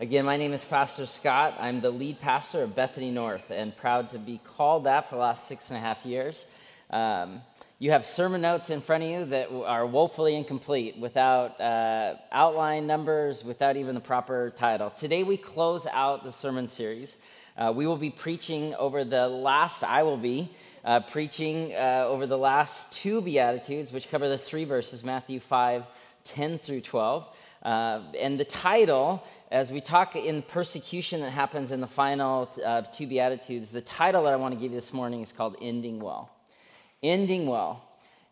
Again, my name is Pastor Scott. I'm the lead pastor of Bethany North and proud to be called that for the last six and a half years. Um, you have sermon notes in front of you that are woefully incomplete without uh, outline numbers, without even the proper title. Today, we close out the sermon series. Uh, we will be preaching over the last, I will be uh, preaching uh, over the last two Beatitudes, which cover the three verses Matthew 5 10 through 12. Uh, and the title as we talk in persecution that happens in the final uh, two Beatitudes, the title that I want to give you this morning is called Ending Well. Ending Well.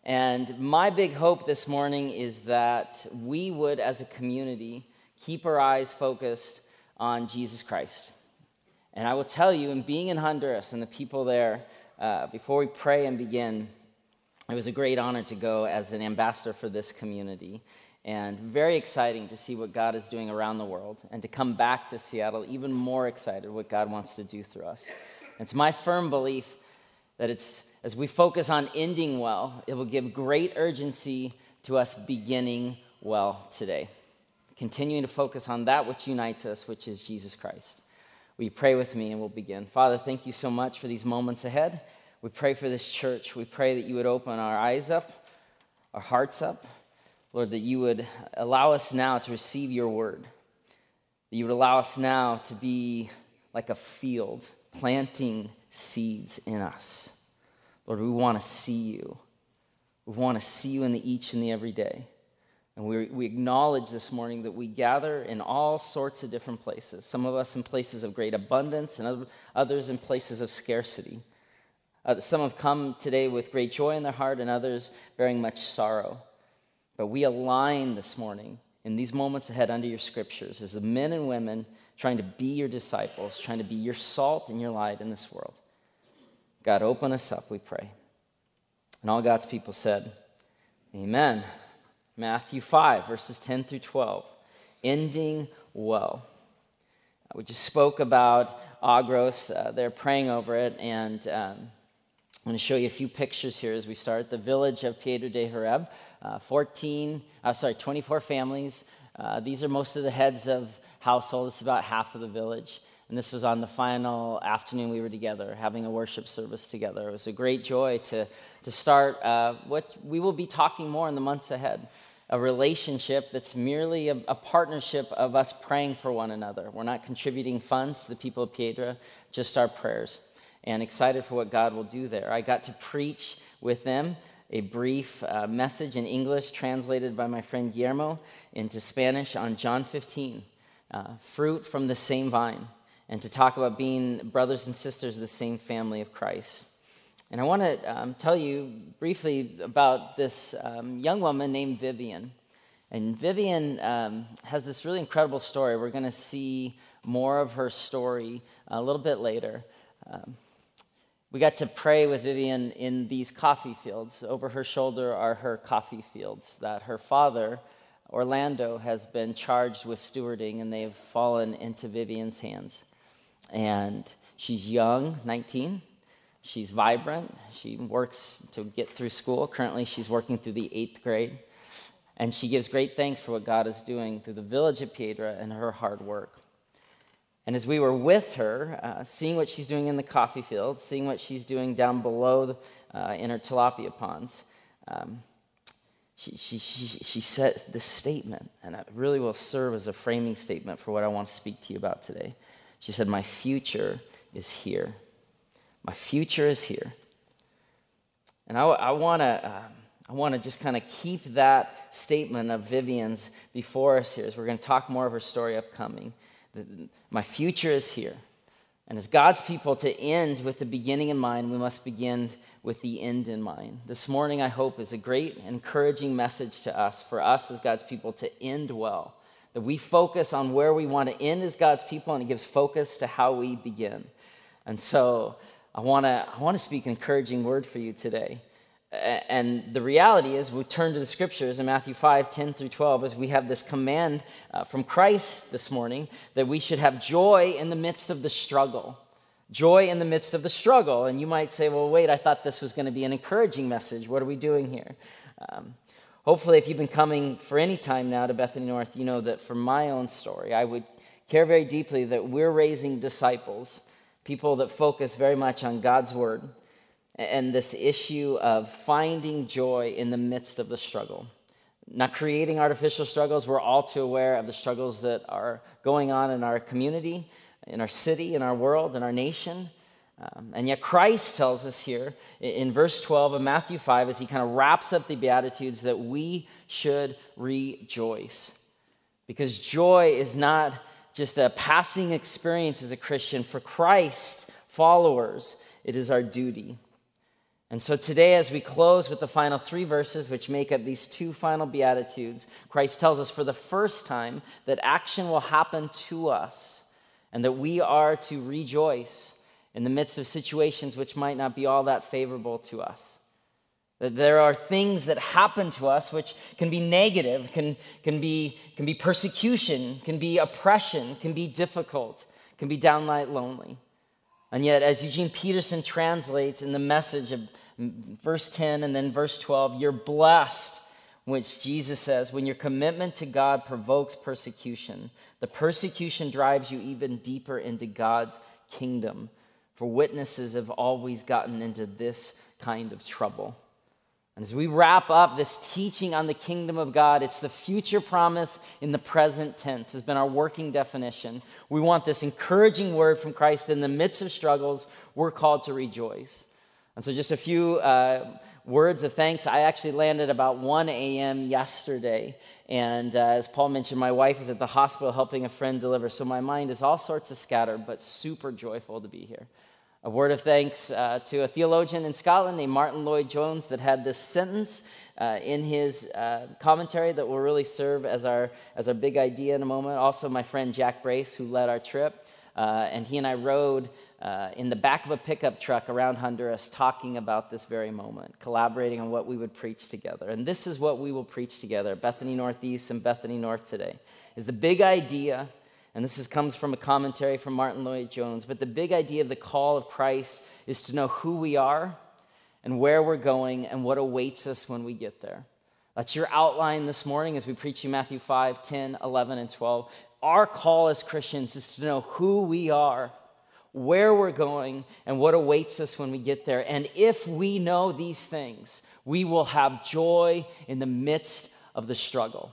And my big hope this morning is that we would, as a community, keep our eyes focused on Jesus Christ. And I will tell you, in being in Honduras and the people there, uh, before we pray and begin, it was a great honor to go as an ambassador for this community and very exciting to see what God is doing around the world and to come back to Seattle even more excited what God wants to do through us. It's my firm belief that it's as we focus on ending well, it will give great urgency to us beginning well today. Continuing to focus on that which unites us, which is Jesus Christ. We pray with me and we'll begin? Father, thank you so much for these moments ahead. We pray for this church. We pray that you would open our eyes up, our hearts up, Lord, that you would allow us now to receive your word, that you would allow us now to be like a field, planting seeds in us. Lord, we want to see you. We want to see you in the each and the everyday. And we, we acknowledge this morning that we gather in all sorts of different places. Some of us in places of great abundance, and others in places of scarcity. Uh, some have come today with great joy in their heart, and others bearing much sorrow. But we align this morning in these moments ahead under your scriptures as the men and women trying to be your disciples, trying to be your salt and your light in this world. God, open us up, we pray. And all God's people said, Amen. Matthew 5, verses 10 through 12, ending well. Uh, we just spoke about Agros. Uh, they're praying over it, and um, I'm going to show you a few pictures here as we start. The village of Piedra de Horeb uh, 14, uh, sorry, 24 families. Uh, these are most of the heads of household. This is about half of the village. And this was on the final afternoon we were together, having a worship service together. It was a great joy to, to start uh, what we will be talking more in the months ahead a relationship that's merely a, a, partnership of us praying for one another. We're not contributing funds to the people of Piedra, just our prayers. And excited for what God will do there. I got to preach with them a brief uh, message in English translated by my friend Guillermo into Spanish on John 15, uh, fruit from the same vine, and to talk about being brothers and sisters of the same family of Christ. And I want to um, tell you briefly about this um, young woman named Vivian. And Vivian um, has this really incredible story. We're going to see more of her story a little bit later. Um, we got to pray with Vivian in these coffee fields. Over her shoulder are her coffee fields that her father, Orlando, has been charged with stewarding, and they've fallen into Vivian's hands. And she's young, 19. She's vibrant. She works to get through school. Currently, she's working through the eighth grade. And she gives great thanks for what God is doing through the village of Piedra and her hard work. And as we were with her, uh, seeing what she's doing in the coffee field, seeing what she's doing down below uh, in her tilapia ponds, um, she, she, she, she said this statement, and it really will serve as a framing statement for what I want to speak to you about today. She said, My future is here. My future is here. And I, I want to. Um, I want to just kind of keep that statement of Vivian's before us here as we're going to talk more of her story upcoming. My future is here. And as God's people, to end with the beginning in mind, we must begin with the end in mind. This morning, I hope, is a great, encouraging message to us, for us as God's people, to end well. That we focus on where we want to end as God's people, and it gives focus to how we begin. And so, I want to I want to speak an encouraging word for you today. And the reality is, we turn to the scriptures in Matthew 5 10 through 12, as we have this command uh, from Christ this morning that we should have joy in the midst of the struggle. Joy in the midst of the struggle. And you might say, well, wait, I thought this was going to be an encouraging message. What are we doing here? Um, hopefully, if you've been coming for any time now to Bethany North, you know that from my own story, I would care very deeply that we're raising disciples, people that focus very much on God's word and this issue of finding joy in the midst of the struggle. Not creating artificial struggles. We're all too aware of the struggles that are going on in our community, in our city, in our world, in our nation. Um, and yet, Christ tells us here in verse 12 of Matthew 5, as he kind of wraps up the Beatitudes, that we should rejoice. Because joy is not just a passing experience as a Christian. For Christ followers, it is our duty. And so today, as we close with the final three verses, which make up these two final Beatitudes, Christ tells us for the first time that action will happen to us and that we are to rejoice in the midst of situations which might not be all that favorable to us. That there are things that happen to us which can be negative, can, can, be, can be persecution, can be oppression, can be difficult, can be downright lonely. And yet, as Eugene Peterson translates in the message of verse 10 and then verse 12, you're blessed, which Jesus says, when your commitment to God provokes persecution, the persecution drives you even deeper into God's kingdom for witnesses have always gotten into this kind of trouble. And as we wrap up this teaching on the kingdom of God, it's the future promise in the present tense, has been our working definition. We want this encouraging word from Christ in the midst of struggles, we're called to rejoice. And so, just a few uh, words of thanks. I actually landed about 1 a.m. yesterday. And uh, as Paul mentioned, my wife is at the hospital helping a friend deliver. So, my mind is all sorts of scattered, but super joyful to be here. A word of thanks uh, to a theologian in Scotland named Martyn Lloyd-Jones that had this sentence uh, in his uh, commentary that will really serve as our, as our big idea in a moment. Also, my friend Jack Brace, who led our trip, uh, and he and I rode uh, in the back of a pickup truck around Honduras talking about this very moment, collaborating on what we would preach together. And this is what we will preach together Bethany Northeast and Bethany North today, is the big idea and this is, comes from a commentary from Martyn Lloyd-Jones. But the big idea of the call of Christ is to know who we are and where we're going and what awaits us when we get there. That's your outline this morning as we preach you Matthew 5, 10, 11, and 12. Our call as Christians is to know who we are, where we're going, and what awaits us when we get there. And if we know these things, we will have joy in the midst of the struggle.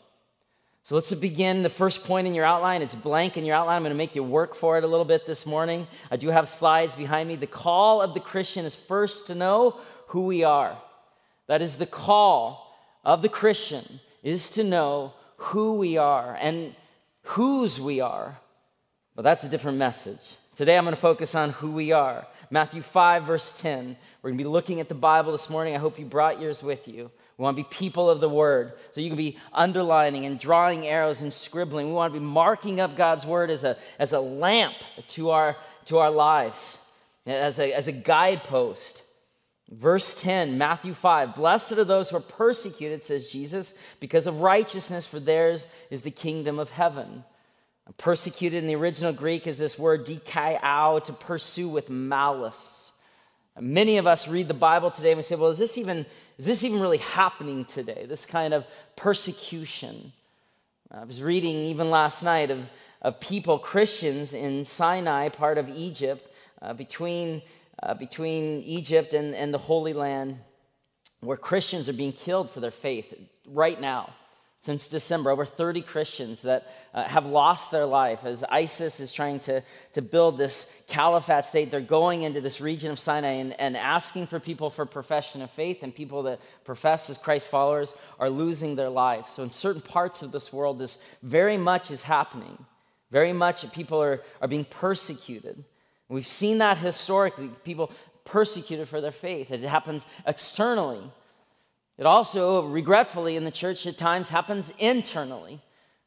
So let's begin. The first point in your outline, it's blank in your outline. I'm going to make you work for it a little bit this morning. I do have slides behind me. The call of the Christian is first to know who we are. That is the call of the Christian is to know who we are and whose we are. But that's a different message. Today I'm going to focus on who we are. Matthew 5, verse 10. We're going to be looking at the Bible this morning. I hope you brought yours with you. We want to be people of the word. So you can be underlining and drawing arrows and scribbling. We want to be marking up God's word as a, as a lamp to our, to our lives, as a, as a guidepost. Verse 10, Matthew 5 Blessed are those who are persecuted, says Jesus, because of righteousness, for theirs is the kingdom of heaven. Persecuted in the original Greek is this word dikaiao, to pursue with malice. Many of us read the Bible today and we say, well, is this even is this even really happening today? This kind of persecution. I was reading even last night of, of people, Christians in Sinai, part of Egypt, uh, between, uh, between Egypt and, and the Holy Land, where Christians are being killed for their faith right now since December, over 30 Christians that uh, have lost their life as ISIS is trying to, to build this caliphate state. They're going into this region of Sinai and, and asking for people for profession of faith, and people that profess as Christ followers are losing their lives. So, in certain parts of this world, this very much is happening. Very much people are, are being persecuted. We've seen that historically, people persecuted for their faith. It happens externally it also, regretfully, in the church at times happens internally.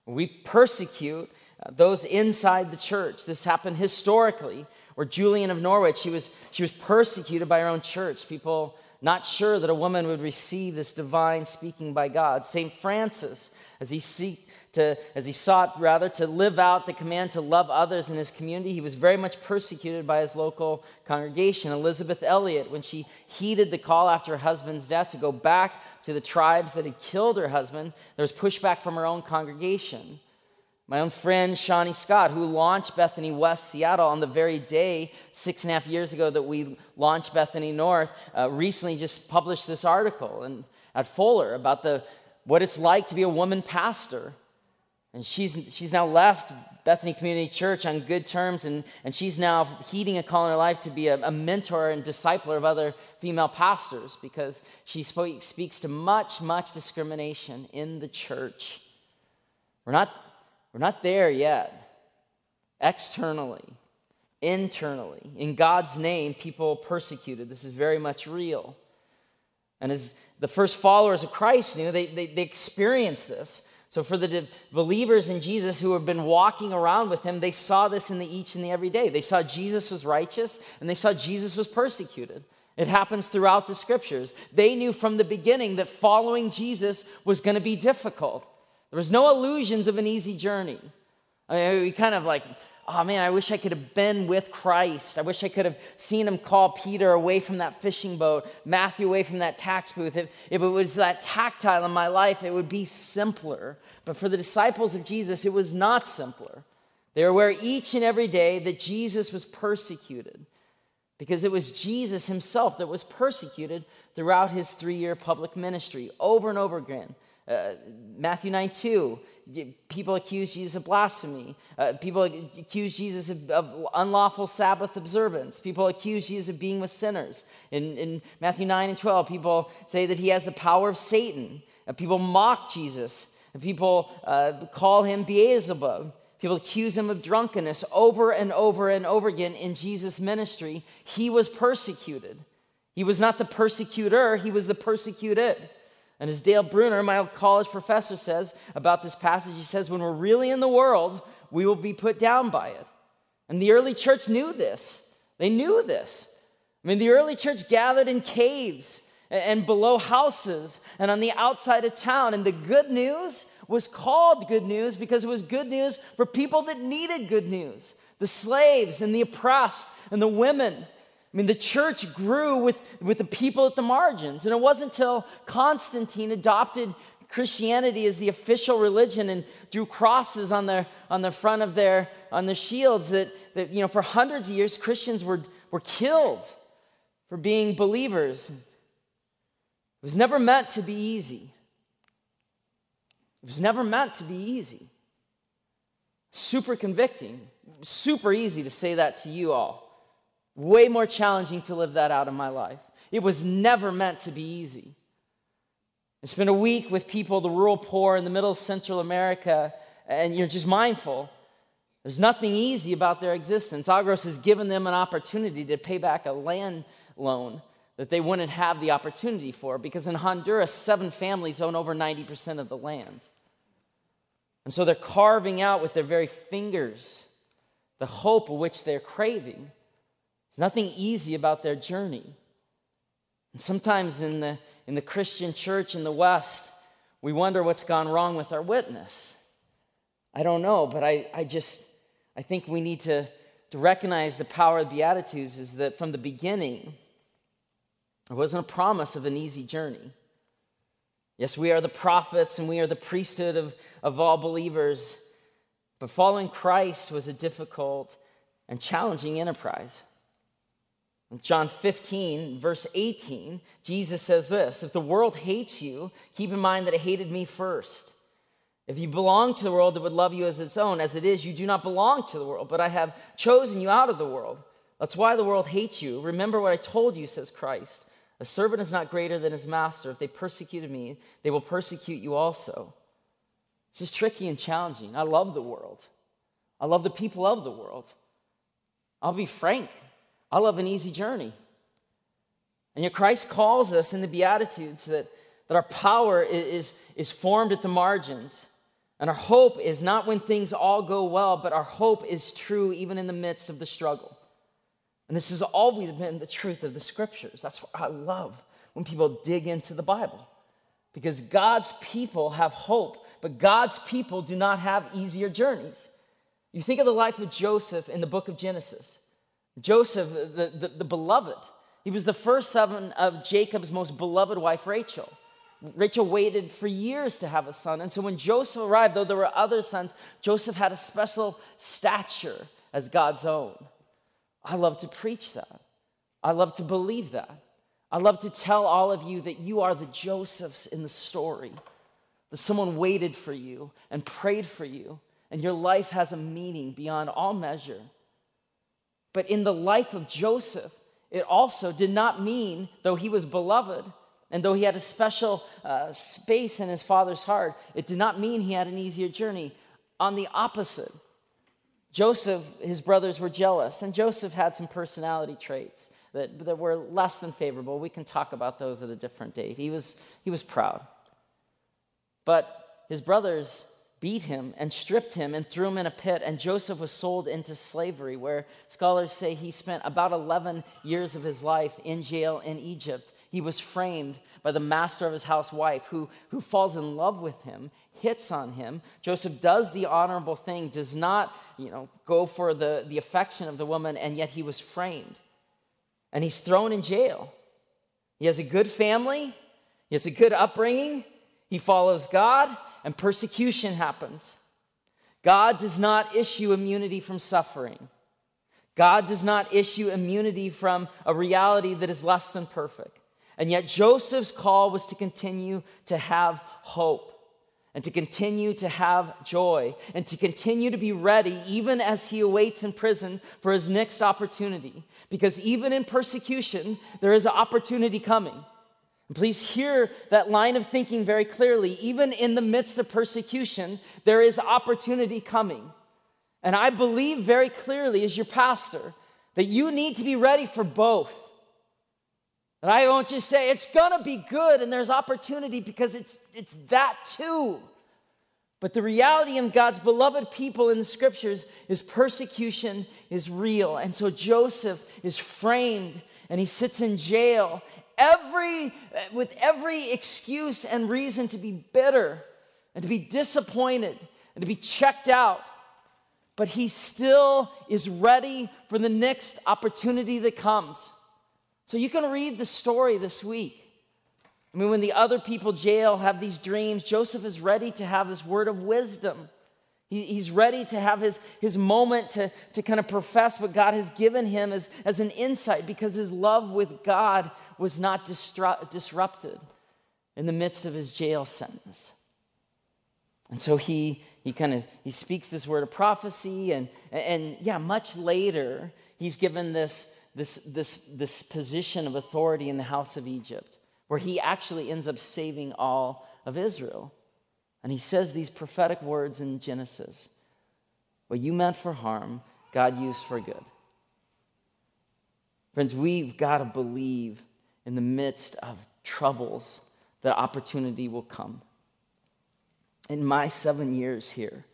We persecute uh, those inside the church. This happened historically, where Julian of Norwich, she was, she was persecuted by her own church. People not sure that a woman would receive this divine speaking by God. St. Francis, as he seek, to, as he sought rather to live out the command to love others in his community, he was very much persecuted by his local congregation. Elisabeth Elliot, when she heeded the call after her husband's death to go back to the tribes that had killed her husband, there was pushback from her own congregation. My own friend, Shawnee Scott, who launched Bethany West Seattle on the very day, six and a half years ago, that we launched Bethany North, uh, recently just published this article and, at Fuller about the, what it's like to be a woman pastor. And she's, she's now left Bethany Community Church on good terms, and, and she's now heeding a call in her life to be a, a mentor and discipler of other female pastors because she spoke, speaks to much, much discrimination in the church. We're not, we're not there yet. Externally, internally, in God's name, people persecuted. This is very much real. And as the first followers of Christ knew, they, they, they experienced this. So, for the believers in Jesus who have been walking around with him, they saw this in the each and the everyday. They saw Jesus was righteous and they saw Jesus was persecuted. It happens throughout the scriptures. They knew from the beginning that following Jesus was going to be difficult. There was no illusions of an easy journey. I mean, we kind of like, oh man, I wish I could have been with Christ. I wish I could have seen him call Peter away from that fishing boat, Matthew away from that tax booth. If, if it was that tactile in my life, it would be simpler. But for the disciples of Jesus, it was not simpler. They were aware each and every day that Jesus was persecuted because it was Jesus himself that was persecuted throughout his three year public ministry over and over again. Uh, Matthew 9 2, people accuse Jesus of blasphemy. Uh, people accuse Jesus of, of, unlawful Sabbath observance. People accuse Jesus of being with sinners. In, in Matthew 9 and 12, people say that he has the power of Satan. Uh, people mock Jesus. People uh, call him Beelzebub. People accuse him of drunkenness over and over and over again in Jesus' ministry. He was persecuted. He was not the persecutor, he was the persecuted. And as Dale Bruner, my college professor, says about this passage, he says, when we're really in the world, we will be put down by it. And the early church knew this. They knew this. I mean, the early church gathered in caves and below houses and on the outside of town. And the good news was called good news because it was good news for people that needed good news the slaves and the oppressed and the women I mean, the church grew with, with the people at the margins. And it wasn't until Constantine adopted Christianity as the official religion and drew crosses on the, on the front of their on the shields that, that, you know, for hundreds of years, Christians were, were killed for being believers. It was never meant to be easy. It was never meant to be easy. Super convicting. Super easy to say that to you all. Way more challenging to live that out in my life. It was never meant to be easy. I spent a week with people, the rural poor in the middle of Central America, and you're just mindful. There's nothing easy about their existence. Agros has given them an opportunity to pay back a land loan that they wouldn't have the opportunity for because in Honduras, seven families own over 90% of the land. And so they're carving out with their very fingers the hope of which they're craving. Nothing easy about their journey. And sometimes in the, in the Christian church in the West, we wonder what's gone wrong with our witness. I don't know, but I, I just I think we need to, to recognize the power of the Beatitudes is that from the beginning, there wasn't a promise of an easy journey. Yes, we are the prophets and we are the priesthood of, of all believers, but following Christ was a difficult and challenging enterprise. John 15, verse 18, Jesus says this If the world hates you, keep in mind that it hated me first. If you belong to the world, it would love you as its own. As it is, you do not belong to the world, but I have chosen you out of the world. That's why the world hates you. Remember what I told you, says Christ. A servant is not greater than his master. If they persecuted me, they will persecute you also. It's just tricky and challenging. I love the world, I love the people of the world. I'll be frank, I love an easy journey. And yet, Christ calls us in the Beatitudes that, that our power is, is formed at the margins. And our hope is not when things all go well, but our hope is true even in the midst of the struggle. And this has always been the truth of the scriptures. That's what I love when people dig into the Bible. Because God's people have hope, but God's people do not have easier journeys. You think of the life of Joseph in the book of Genesis. Joseph, the, the, the beloved, he was the first son of Jacob's most beloved wife, Rachel. Rachel waited for years to have a son. And so when Joseph arrived, though there were other sons, Joseph had a special stature as God's own. I love to preach that. I love to believe that. I love to tell all of you that you are the Josephs in the story, that someone waited for you and prayed for you, and your life has a meaning beyond all measure. But in the life of Joseph, it also did not mean, though he was beloved, and though he had a special uh, space in his father's heart, it did not mean he had an easier journey. On the opposite, Joseph, his brothers were jealous, and Joseph had some personality traits that, that were less than favorable. We can talk about those at a different date. He was, he was proud. But his brothers beat him and stripped him and threw him in a pit, and Joseph was sold into slavery, where scholars say he spent about 11 years of his life in jail in Egypt. He was framed by the master of his house wife, who, who falls in love with him, hits on him. Joseph does the honorable thing, does not you know, go for the, the affection of the woman, and yet he was framed. And he's thrown in jail. He has a good family, he has a good upbringing, he follows God, and persecution happens. God does not issue immunity from suffering. God does not issue immunity from a reality that is less than perfect. And yet, Joseph's call was to continue to have hope and to continue to have joy and to continue to be ready even as he awaits in prison for his next opportunity. Because even in persecution, there is an opportunity coming. Please hear that line of thinking very clearly. Even in the midst of persecution, there is opportunity coming. And I believe very clearly, as your pastor, that you need to be ready for both. And I won't just say it's gonna be good and there's opportunity because it's, it's that too. But the reality of God's beloved people in the scriptures is persecution is real. And so Joseph is framed and he sits in jail every, with every excuse and reason to be bitter and to be disappointed and to be checked out. But he still is ready for the next opportunity that comes. So you can read the story this week. I mean, when the other people jail have these dreams, Joseph is ready to have this word of wisdom. He, he's ready to have his, his moment to, to kind of profess what God has given him as, as an insight because his love with God was not distru- disrupted in the midst of his jail sentence. And so he, he kind of he speaks this word of prophecy and, and yeah, much later he's given this this, this, this position of authority in the house of Egypt, where he actually ends up saving all of Israel. And he says these prophetic words in Genesis What you meant for harm, God used for good. Friends, we've got to believe in the midst of troubles that opportunity will come. In my seven years here,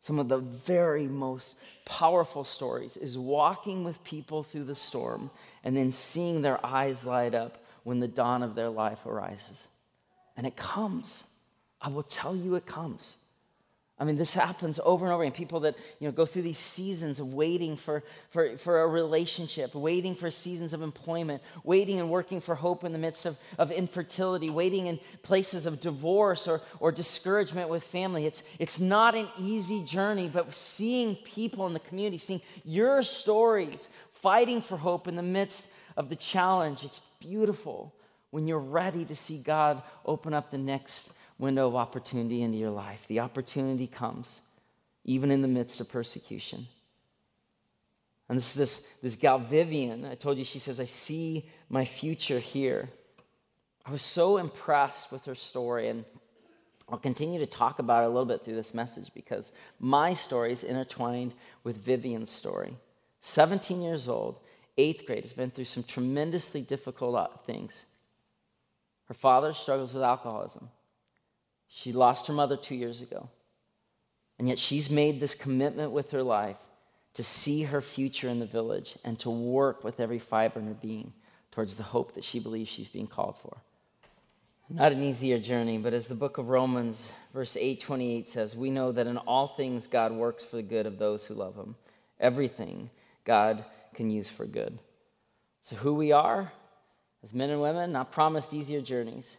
some of the very most powerful stories is walking with people through the storm and then seeing their eyes light up when the dawn of their life arises. And it comes. I will tell you, it comes. I mean, this happens over and over again. People that you know go through these seasons of waiting for, for, for a relationship, waiting for seasons of employment, waiting and working for hope in the midst of, of infertility, waiting in places of divorce or, or discouragement with family. It's, it's not an easy journey, but seeing people in the community, seeing your stories, fighting for hope in the midst of the challenge, it's beautiful when you're ready to see God open up the next window of opportunity into your life. The opportunity comes even in the midst of persecution. And this, this, this gal, Vivian, I told you, she says, I see my future here. I was so impressed with her story, and I'll continue to talk about it a little bit through this message because my story is intertwined with Vivian's story. 17 years old, eighth grade, has been through some tremendously difficult uh, things. Her father struggles with alcoholism. She lost her mother two years ago. And yet she's made this commitment with her life to see her future in the village and to work with every fiber in her being towards the hope that she believes she's being called for. Not an easier journey, but as the book of Romans, verse 828 says, we know that in all things God works for the good of those who love him. Everything God can use for good. So, who we are as men and women, not promised easier journeys,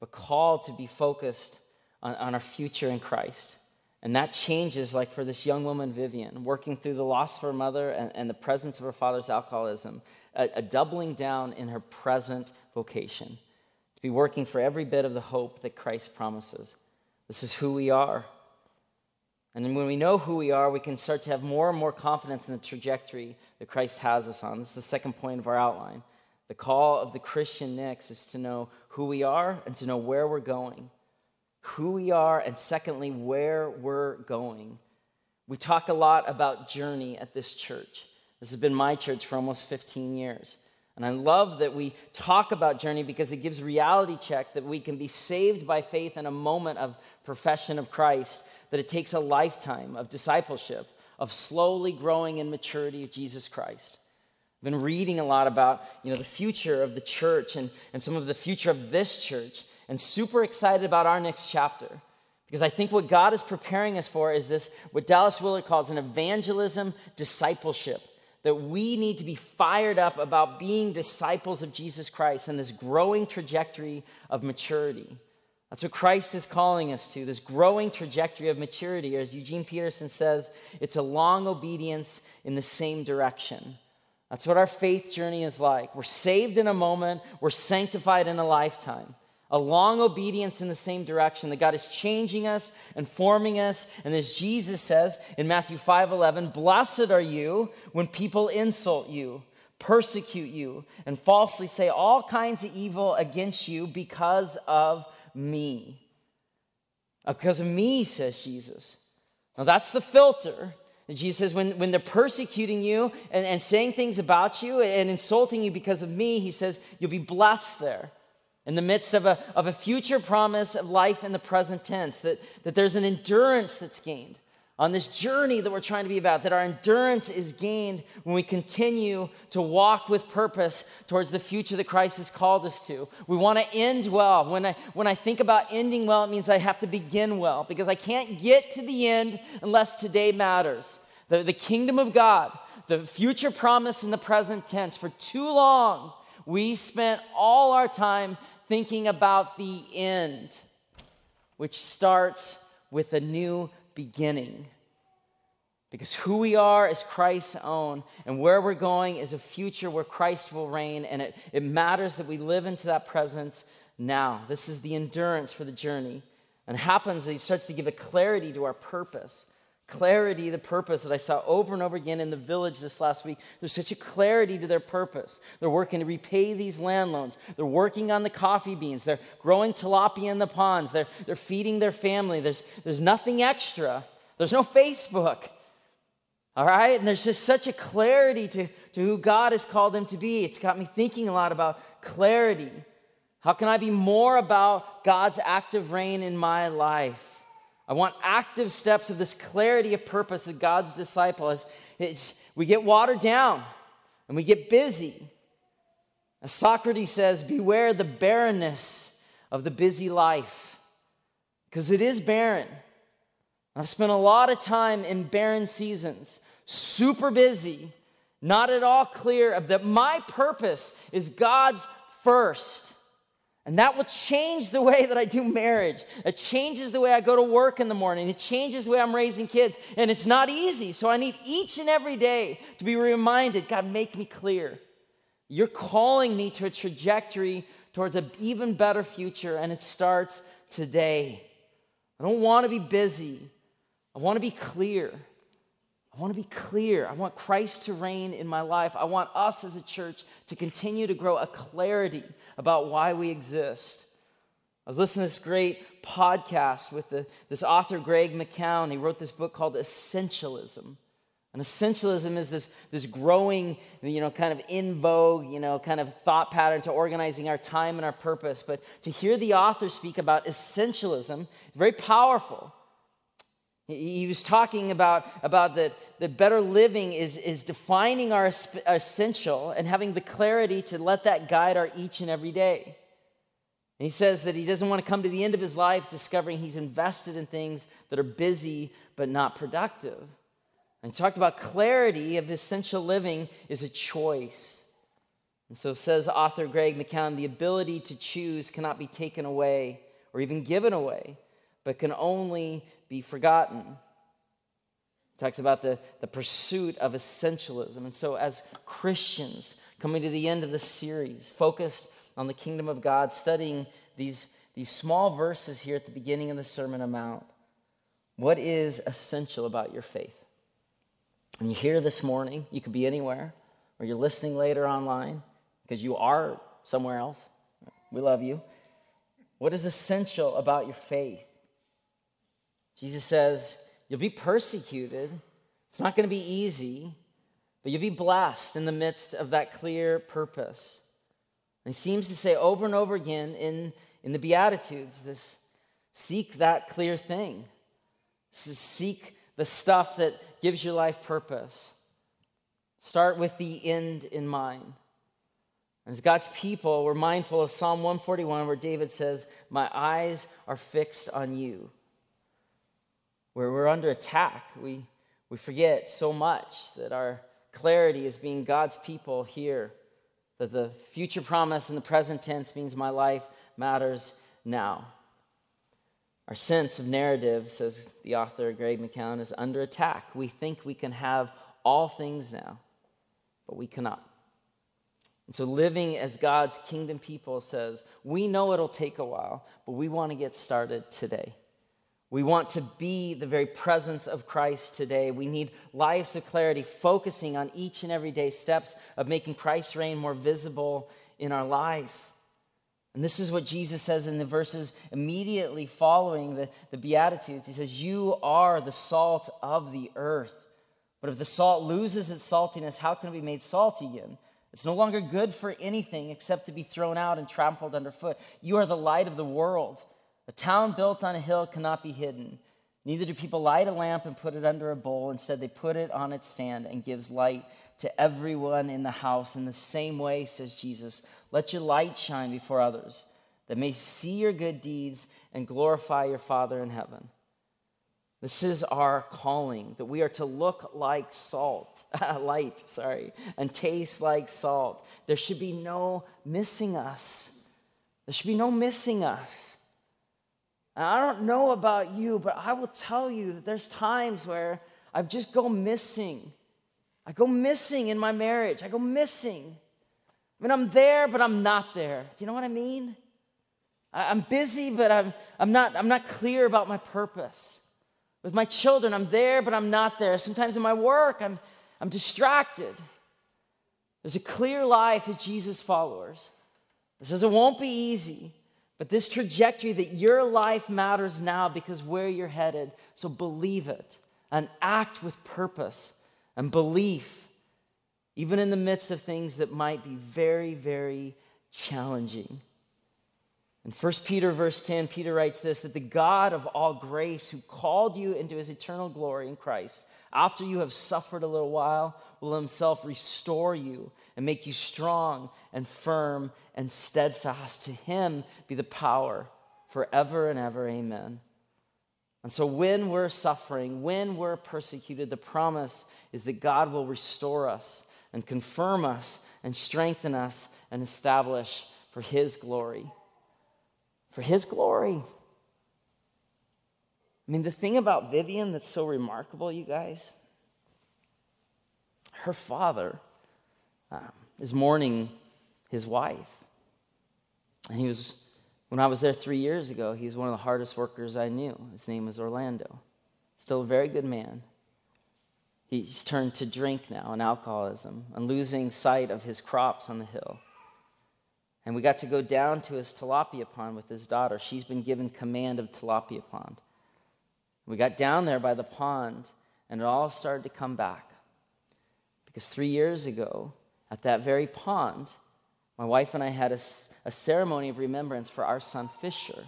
but called to be focused on, on our future in Christ. And that changes, like for this young woman, Vivian, working through the loss of her mother and, and the presence of her father's alcoholism, a, a doubling down in her present vocation, to be working for every bit of the hope that Christ promises. This is who we are. And then when we know who we are, we can start to have more and more confidence in the trajectory that Christ has us on. This is the second point of our outline. The call of the Christian next is to know who we are and to know where we're going who we are, and secondly, where we're going. We talk a lot about journey at this church. This has been my church for almost 15 years. And I love that we talk about journey because it gives reality check that we can be saved by faith in a moment of profession of Christ, that it takes a lifetime of discipleship, of slowly growing in maturity of Jesus Christ. I've been reading a lot about you know, the future of the church and, and some of the future of this church and super excited about our next chapter because I think what God is preparing us for is this, what Dallas Willard calls an evangelism discipleship. That we need to be fired up about being disciples of Jesus Christ and this growing trajectory of maturity. That's what Christ is calling us to, this growing trajectory of maturity. As Eugene Peterson says, it's a long obedience in the same direction. That's what our faith journey is like. We're saved in a moment, we're sanctified in a lifetime a long obedience in the same direction that God is changing us and forming us. And as Jesus says in Matthew 5 11, blessed are you when people insult you, persecute you, and falsely say all kinds of evil against you because of me. Uh, because of me, says Jesus. Now that's the filter. Jesus says, when, when they're persecuting you and, and saying things about you and insulting you because of me, he says, you'll be blessed there in the midst of a, of a future promise of life in the present tense, that, that there's an endurance that's gained on this journey that we're trying to be about, that our endurance is gained when we continue to walk with purpose towards the future that Christ has called us to. We want to end well. When I, when I think about ending well, it means I have to begin well because I can't get to the end unless today matters. The, the kingdom of God, the future promise in the present tense, for too long, we spent all our time thinking about the end, which starts with a new beginning. Because who we are is Christ's own, and where we're going is a future where Christ will reign, and it, it matters that we live into that presence now. This is the endurance for the journey. And happens, he starts to give a clarity to our purpose clarity, the purpose that I saw over and over again in the village this last week. There's such a clarity to their purpose. They're working to repay these land loans. They're working on the coffee beans. They're growing tilapia in the ponds. They're, they're feeding their family. There's, there's nothing extra. There's no Facebook. All right? And there's just such a clarity to, to who God has called them to be. It's got me thinking a lot about clarity. How can I be more about God's active reign in my life? I want active steps of this clarity of purpose of God's disciple. It's, we get watered down and we get busy. As Socrates says, beware the barrenness of the busy life, because it is barren. I've spent a lot of time in barren seasons, super busy, not at all clear of that my purpose is God's first. And that will change the way that I do marriage. It changes the way I go to work in the morning. It changes the way I'm raising kids. And it's not easy. So I need each and every day to be reminded God, make me clear. You're calling me to a trajectory towards an even better future, and it starts today. I don't want to be busy, I want to be clear. I want to be clear. I want Christ to reign in my life. I want us as a church to continue to grow a clarity about why we exist. I was listening to this great podcast with the, this author, Greg McKeown. He wrote this book called Essentialism. And essentialism is this, this growing, you know, kind of in vogue, you know, kind of thought pattern to organizing our time and our purpose. But to hear the author speak about essentialism is very powerful. He was talking about, about that, that better living is, is defining our essential and having the clarity to let that guide our each and every day. And he says that he doesn't want to come to the end of his life discovering he's invested in things that are busy but not productive. And he talked about clarity of essential living is a choice. And so says author Greg McKeown the ability to choose cannot be taken away or even given away, but can only be forgotten. He talks about the, the pursuit of essentialism. And so, as Christians, coming to the end of the series, focused on the kingdom of God, studying these, these small verses here at the beginning of the Sermon on Mount, what is essential about your faith? And you're here this morning, you could be anywhere, or you're listening later online because you are somewhere else. We love you. What is essential about your faith? Jesus says, You'll be persecuted. It's not going to be easy, but you'll be blessed in the midst of that clear purpose. And he seems to say over and over again in, in the Beatitudes this seek that clear thing, seek the stuff that gives your life purpose. Start with the end in mind. As God's people, we're mindful of Psalm 141, where David says, My eyes are fixed on you. Where we're under attack, we, we forget so much that our clarity is being God's people here, that the future promise in the present tense means my life matters now. Our sense of narrative, says the author Greg McKeown, is under attack. We think we can have all things now, but we cannot. And so, living as God's kingdom people says, we know it'll take a while, but we want to get started today. We want to be the very presence of Christ today. We need lives of clarity, focusing on each and every day steps of making Christ's reign more visible in our life. And this is what Jesus says in the verses immediately following the, the Beatitudes. He says, You are the salt of the earth. But if the salt loses its saltiness, how can it be made salty again? It's no longer good for anything except to be thrown out and trampled underfoot. You are the light of the world. A town built on a hill cannot be hidden. Neither do people light a lamp and put it under a bowl. Instead, they put it on its stand and gives light to everyone in the house. In the same way, says Jesus, let your light shine before others, that may see your good deeds and glorify your Father in heaven. This is our calling, that we are to look like salt, light, sorry, and taste like salt. There should be no missing us. There should be no missing us. And I don't know about you, but I will tell you that there's times where I just go missing. I go missing in my marriage. I go missing. I mean, I'm there, but I'm not there. Do you know what I mean? I'm busy, but I'm, I'm, not, I'm not clear about my purpose. With my children, I'm there, but I'm not there. Sometimes in my work, I'm, I'm distracted. There's a clear life as Jesus followers. This says it won't be easy, but this trajectory that your life matters now because where you're headed. So believe it and act with purpose and belief, even in the midst of things that might be very, very challenging. In 1 Peter, verse 10, Peter writes this that the God of all grace, who called you into his eternal glory in Christ, after you have suffered a little while, will himself restore you and make you strong and firm and steadfast. To him be the power forever and ever. Amen. And so, when we're suffering, when we're persecuted, the promise is that God will restore us and confirm us and strengthen us and establish for his glory for His glory. I mean, the thing about Vivian that's so remarkable, you guys, her father um, is mourning his wife. And he was, when I was there three years ago, he was one of the hardest workers I knew. His name was Orlando. Still a very good man. He's turned to drink now and alcoholism and losing sight of his crops on the hill. And we got to go down to his tilapia pond with his daughter. She's been given command of tilapia pond. We got down there by the pond, and it all started to come back. Because three years ago, at that very pond, my wife and I had a, a ceremony of remembrance for our son Fisher.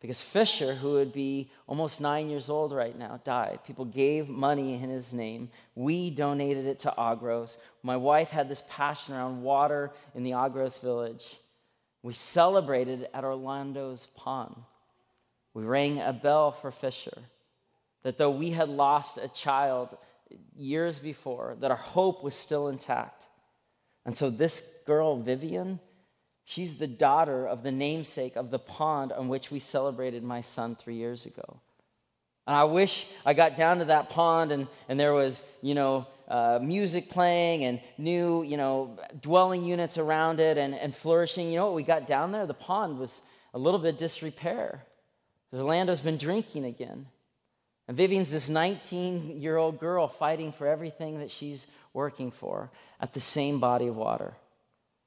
Because Fisher, who would be almost nine years old right now, died. People gave money in his name. We donated it to Agros. My wife had this passion around water in the Agros village. We celebrated at Orlando's pond. We rang a bell for Fisher. That though we had lost a child years before, that our hope was still intact. And so this girl, Vivian, she's the daughter of the namesake of the pond on which we celebrated my son three years ago. And I wish I got down to that pond and, and there was, you know, uh, music playing and new, you know, dwelling units around it and, and flourishing. You know what? We got down there, the pond was a little bit disrepair. Orlando's been drinking again. And Vivian's this 19 year old girl fighting for everything that she's working for at the same body of water.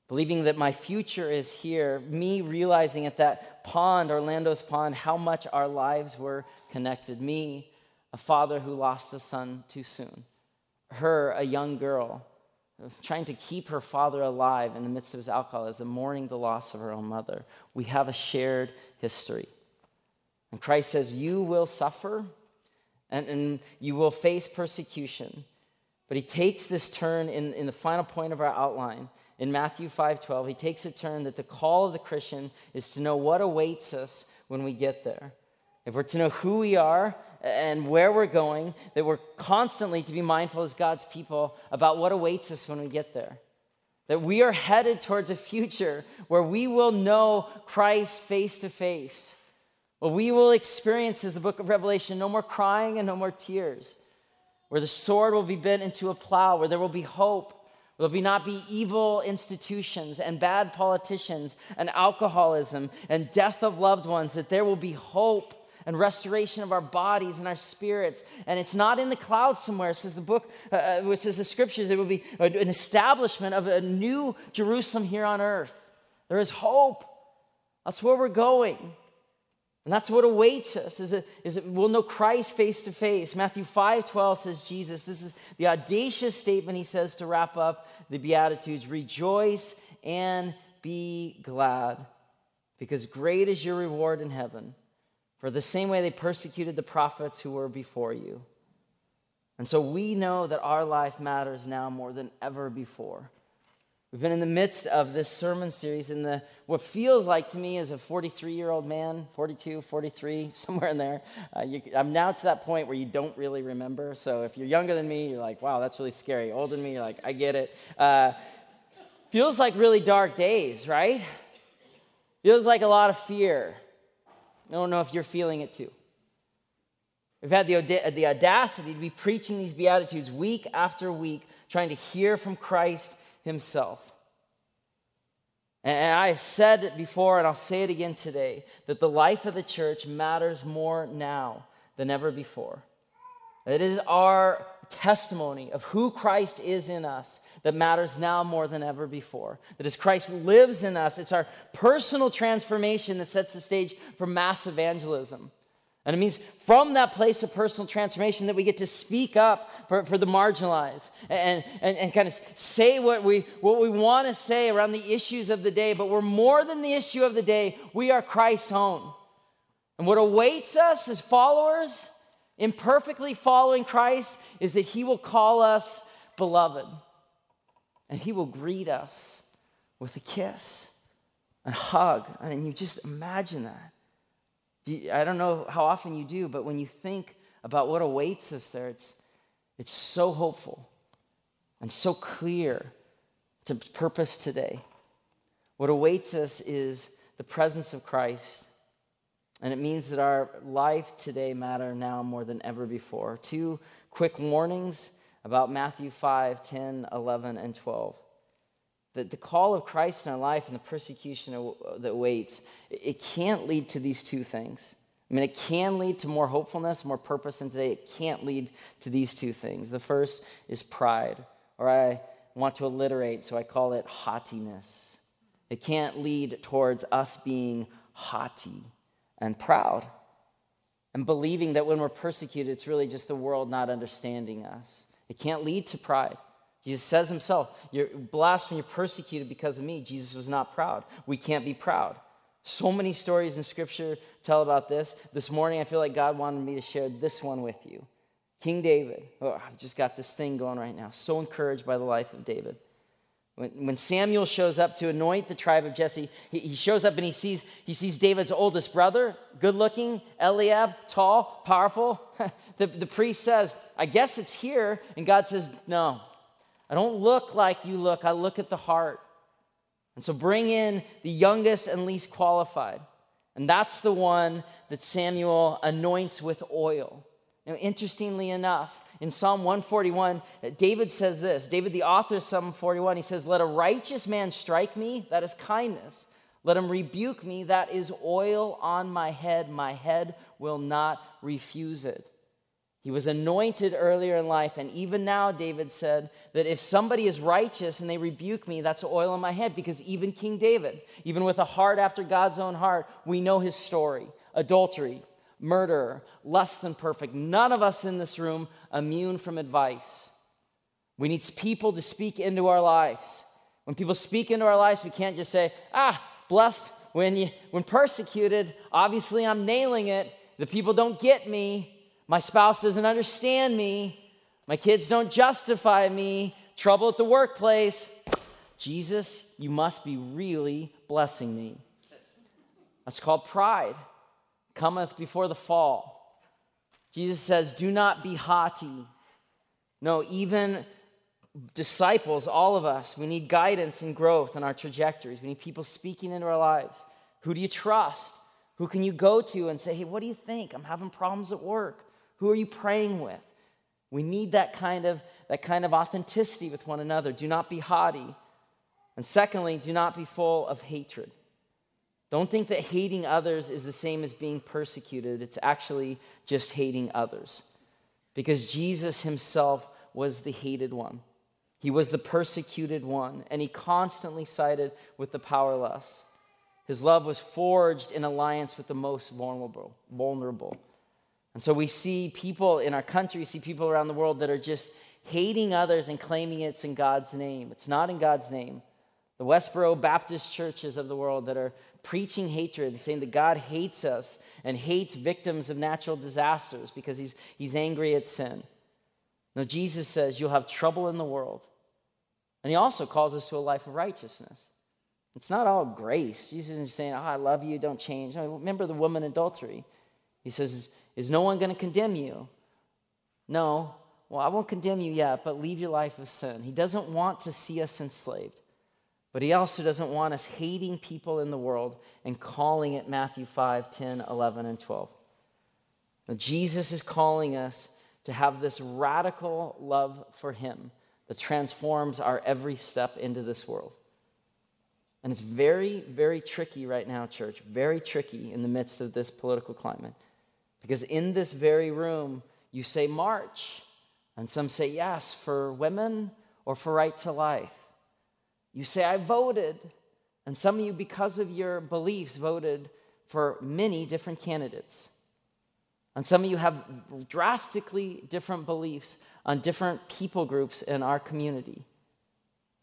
Believing that my future is here, me realizing at that pond, Orlando's pond, how much our lives were connected. Me, a father who lost a son too soon. Her, a young girl, trying to keep her father alive in the midst of his alcoholism, mourning the loss of her own mother. We have a shared history. And Christ says, You will suffer and, and you will face persecution. But he takes this turn in, in the final point of our outline in Matthew 5:12. He takes a turn that the call of the Christian is to know what awaits us when we get there. If we're to know who we are and where we're going, that we're constantly to be mindful as God's people about what awaits us when we get there. That we are headed towards a future where we will know Christ face to face we will experience is the book of Revelation no more crying and no more tears, where the sword will be bent into a plow, where there will be hope, where there will not be evil institutions and bad politicians and alcoholism and death of loved ones, that there will be hope and restoration of our bodies and our spirits. And it's not in the clouds somewhere. It says the book, uh, uh it says the scriptures, it will be an establishment of a new Jerusalem here on earth. There is hope. That's where we're going. And that's what awaits us, is it, is it we'll know Christ face to face. Matthew 5 12 says, Jesus, this is the audacious statement he says to wrap up the Beatitudes rejoice and be glad, because great is your reward in heaven. For the same way they persecuted the prophets who were before you. And so we know that our life matters now more than ever before. We've been in the midst of this sermon series in the what feels like to me as a 43 year old man, 42, 43, somewhere in there. Uh, you, I'm now to that point where you don't really remember. So if you're younger than me, you're like, wow, that's really scary. Older than me, you're like, I get it. Uh, feels like really dark days, right? Feels like a lot of fear. I don't know if you're feeling it too. We've had the, the audacity to be preaching these Beatitudes week after week, trying to hear from Christ himself. And I've said it before, and I'll say it again today that the life of the church matters more now than ever before. It is our testimony of who Christ is in us that matters now more than ever before. That as Christ lives in us, it's our personal transformation that sets the stage for mass evangelism. And it means from that place of personal transformation that we get to speak up for, for the marginalized and, and, and kind of say what we, what we want to say around the issues of the day. But we're more than the issue of the day, we are Christ's own. And what awaits us as followers, imperfectly following Christ, is that He will call us beloved. And He will greet us with a kiss and hug. And you just imagine that. You, I don't know how often you do, but when you think about what awaits us there, it's, it's so hopeful and so clear to purpose today. What awaits us is the presence of Christ. And it means that our life today matter now more than ever before. Two quick warnings about Matthew 5, 10, 11, and 12 the, the call of Christ in our life and the persecution that waits, it can't lead to these two things. I mean, it can lead to more hopefulness, more purpose in today. It can't lead to these two things. The first is pride, or I want to alliterate, so I call it haughtiness. It can't lead towards us being haughty and proud and believing that when we're persecuted, it's really just the world not understanding us. It can't lead to pride. Jesus says himself, You're when you're persecuted because of me. Jesus was not proud. We can't be proud. So many stories in Scripture tell about this. This morning, I feel like God wanted me to share this one with you. King David. Oh, I've just got this thing going right now. So encouraged by the life of David. When, when Samuel shows up to anoint the tribe of Jesse, he, he shows up and he sees, he sees David's oldest brother, good looking, Eliab, tall, powerful. the, the priest says, I guess it's here. And God says, No, I don't look like you look, I look at the heart. And so bring in the youngest and least qualified. And that's the one that Samuel anoints with oil. Now, interestingly enough, in Psalm 141, David says this David, the author of Psalm 41, he says, Let a righteous man strike me, that is kindness. Let him rebuke me, that is oil on my head. My head will not refuse it. He was anointed earlier in life, and even now, David said that if somebody is righteous and they rebuke me, that's oil on my head. Because even King David, even with a heart after God's own heart, we know his story adultery, murder, less than perfect. None of us in this room immune from advice. We need people to speak into our lives. When people speak into our lives, we can't just say, ah, blessed when, you, when persecuted. Obviously, I'm nailing it. The people don't get me. My spouse doesn't understand me. My kids don't justify me. Trouble at the workplace. Jesus, you must be really blessing me. That's called pride. Cometh before the fall. Jesus says, Do not be haughty. No, even disciples, all of us, we need guidance and growth in our trajectories. We need people speaking into our lives. Who do you trust? Who can you go to and say, Hey, what do you think? I'm having problems at work. Who are you praying with? We need that kind of, that kind of authenticity with one another. Do not be haughty. And secondly, do not be full of hatred. Don't think that hating others is the same as being persecuted. It's actually just hating others. Because Jesus himself was the hated one, he was the persecuted one, and he constantly sided with the powerless. His love was forged in alliance with the most vulnerable. vulnerable. And so we see people in our country, see people around the world that are just hating others and claiming it's in God's name. It's not in God's name. The Westboro Baptist churches of the world that are preaching hatred, saying that God hates us and hates victims of natural disasters because he's, he's angry at sin. Now, Jesus says you'll have trouble in the world. And he also calls us to a life of righteousness. It's not all grace. Jesus isn't saying, oh, I love you, don't change. remember the woman adultery. He says, is no one going to condemn you? No. Well, I won't condemn you yet, but leave your life of sin. He doesn't want to see us enslaved. But he also doesn't want us hating people in the world and calling it Matthew 5, 10, 11, and 12. Now, Jesus is calling us to have this radical love for him that transforms our every step into this world. And it's very, very tricky right now, church, very tricky in the midst of this political climate. Because in this very room, you say march, and some say yes for women or for right to life. You say, I voted, and some of you, because of your beliefs, voted for many different candidates. And some of you have drastically different beliefs on different people groups in our community.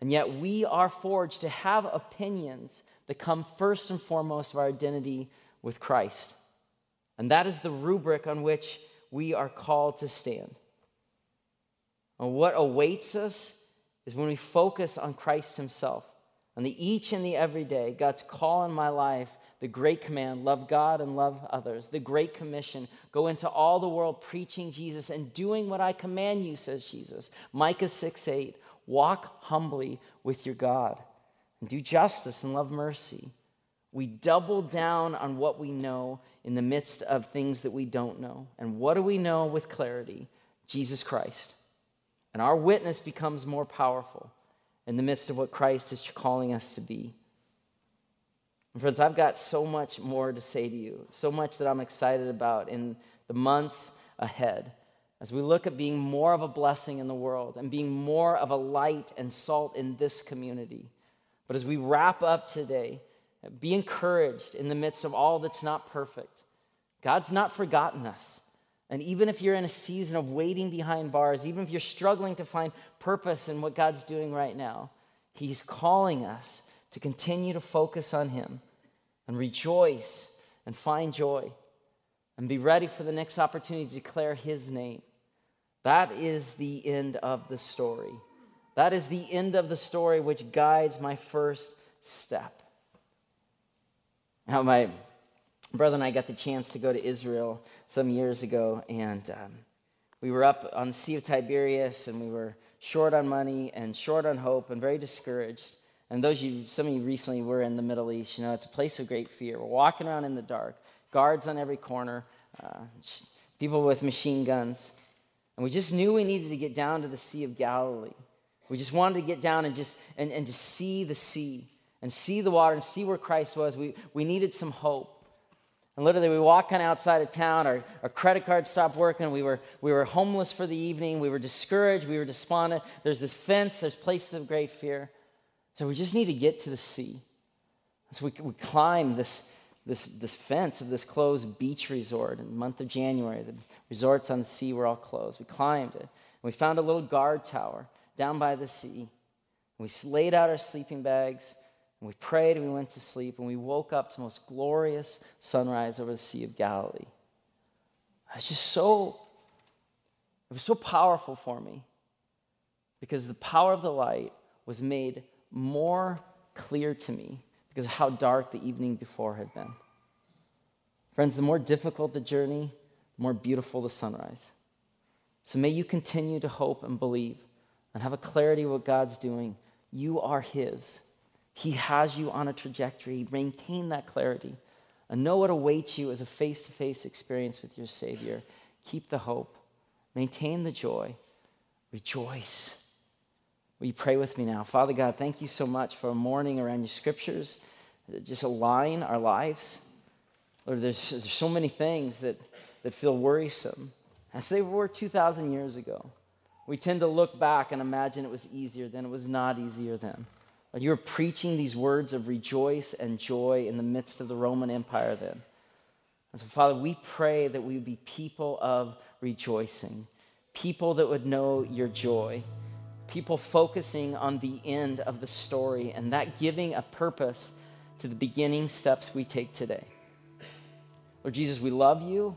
And yet we are forged to have opinions that come first and foremost of our identity with Christ. And that is the rubric on which we are called to stand. And what awaits us is when we focus on Christ Himself, on the each and the everyday, God's call in my life, the great command love God and love others, the great commission go into all the world preaching Jesus and doing what I command you, says Jesus. Micah 6 8, walk humbly with your God and do justice and love mercy. We double down on what we know in the midst of things that we don't know. And what do we know with clarity? Jesus Christ. And our witness becomes more powerful in the midst of what Christ is calling us to be. And friends, I've got so much more to say to you, so much that I'm excited about in the months ahead as we look at being more of a blessing in the world and being more of a light and salt in this community. But as we wrap up today, be encouraged in the midst of all that's not perfect. God's not forgotten us. And even if you're in a season of waiting behind bars, even if you're struggling to find purpose in what God's doing right now, He's calling us to continue to focus on Him and rejoice and find joy and be ready for the next opportunity to declare His name. That is the end of the story. That is the end of the story which guides my first step. How my brother and I got the chance to go to Israel some years ago, and um, we were up on the Sea of Tiberias, and we were short on money and short on hope and very discouraged. And those you, some of you recently were in the Middle East, you know, it's a place of great fear. We're walking around in the dark, guards on every corner, uh, people with machine guns. And we just knew we needed to get down to the Sea of Galilee. We just wanted to get down and just, and, and just see the sea and see the water and see where Christ was. We, we needed some hope. And literally, we walked of outside of town. Our, our credit card stopped working. We were, we were homeless for the evening. We were discouraged. We were despondent. There's this fence, there's places of great fear. So we just need to get to the sea. So we, we climbed this, this, this fence of this closed beach resort in the month of January. The resorts on the sea were all closed. We climbed it. And we found a little guard tower down by the sea. We laid out our sleeping bags. And we prayed and we went to sleep. And we woke up to the most glorious sunrise over the Sea of Galilee. It was just so, it was so powerful for me because the power of the light was made more clear to me because of how dark the evening before had been. Friends, the more difficult the journey, the more beautiful the sunrise. So may you continue to hope and believe and have a clarity of what God's doing. You are His. He has you on a trajectory. Maintain that clarity and know what awaits you as a face to face experience with your Savior. Keep the hope, maintain the joy, rejoice. Will you pray with me now? Father God, thank you so much for a morning around your scriptures that just align our lives. Lord, there's, there's so many things that, that feel worrisome, as they were 2,000 years ago. We tend to look back and imagine it was easier then. It was not easier then. You were preaching these words of rejoice and joy in the midst of the Roman Empire then. And so, Father, we pray that we would be people of rejoicing, people that would know your joy people focusing on the end of the story and that giving a purpose to the beginning steps we take today. Lord Jesus, we love you.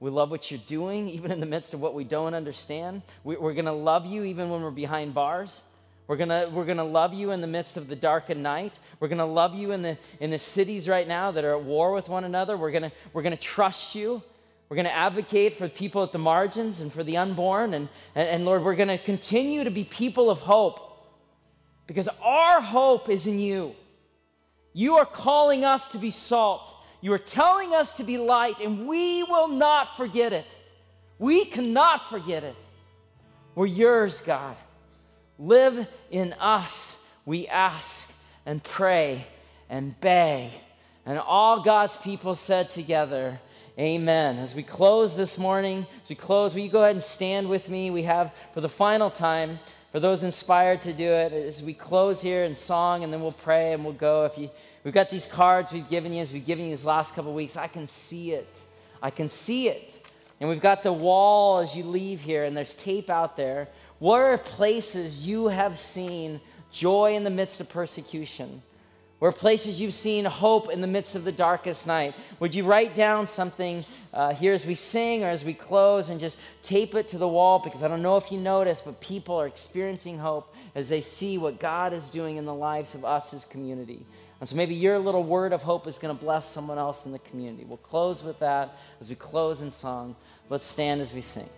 We love what you're doing, even in the midst of what we don't understand. We, are going to love you even when we're behind bars. We're going we're gonna love you in the midst of the darkened night. We're going to love you in the, in the cities right now that are at war with one another. We're going we're gonna trust you. We're going to advocate for people at the margins and for the unborn. And, and, and Lord, we're going to continue to be people of hope because our hope is in you. You are calling us to be salt. You are telling us to be light, and we will not forget it. We cannot forget it. We're yours, God. Live in us, we ask and pray and beg. And all God's people said together, Amen. As we close this morning, as we close, will you go ahead and stand with me? We have, for the final time, for those inspired to do it, as we close here in song, and then we'll pray and we'll go. If you, we've got these cards we've given you as we've given you these last couple weeks. I can see it. I can see it. And we've got the wall as you leave here, and there's tape out there. What are places you have seen joy in the midst of persecution? Where places you've seen hope in the midst of the darkest night. Would you write down something uh, here as we sing or as we close and just tape it to the wall? Because I don't know if you notice, but people are experiencing hope as they see what God is doing in the lives of us as community. And so maybe your little word of hope is going to bless someone else in the community. We'll close with that as we close in song. Let's stand as we sing.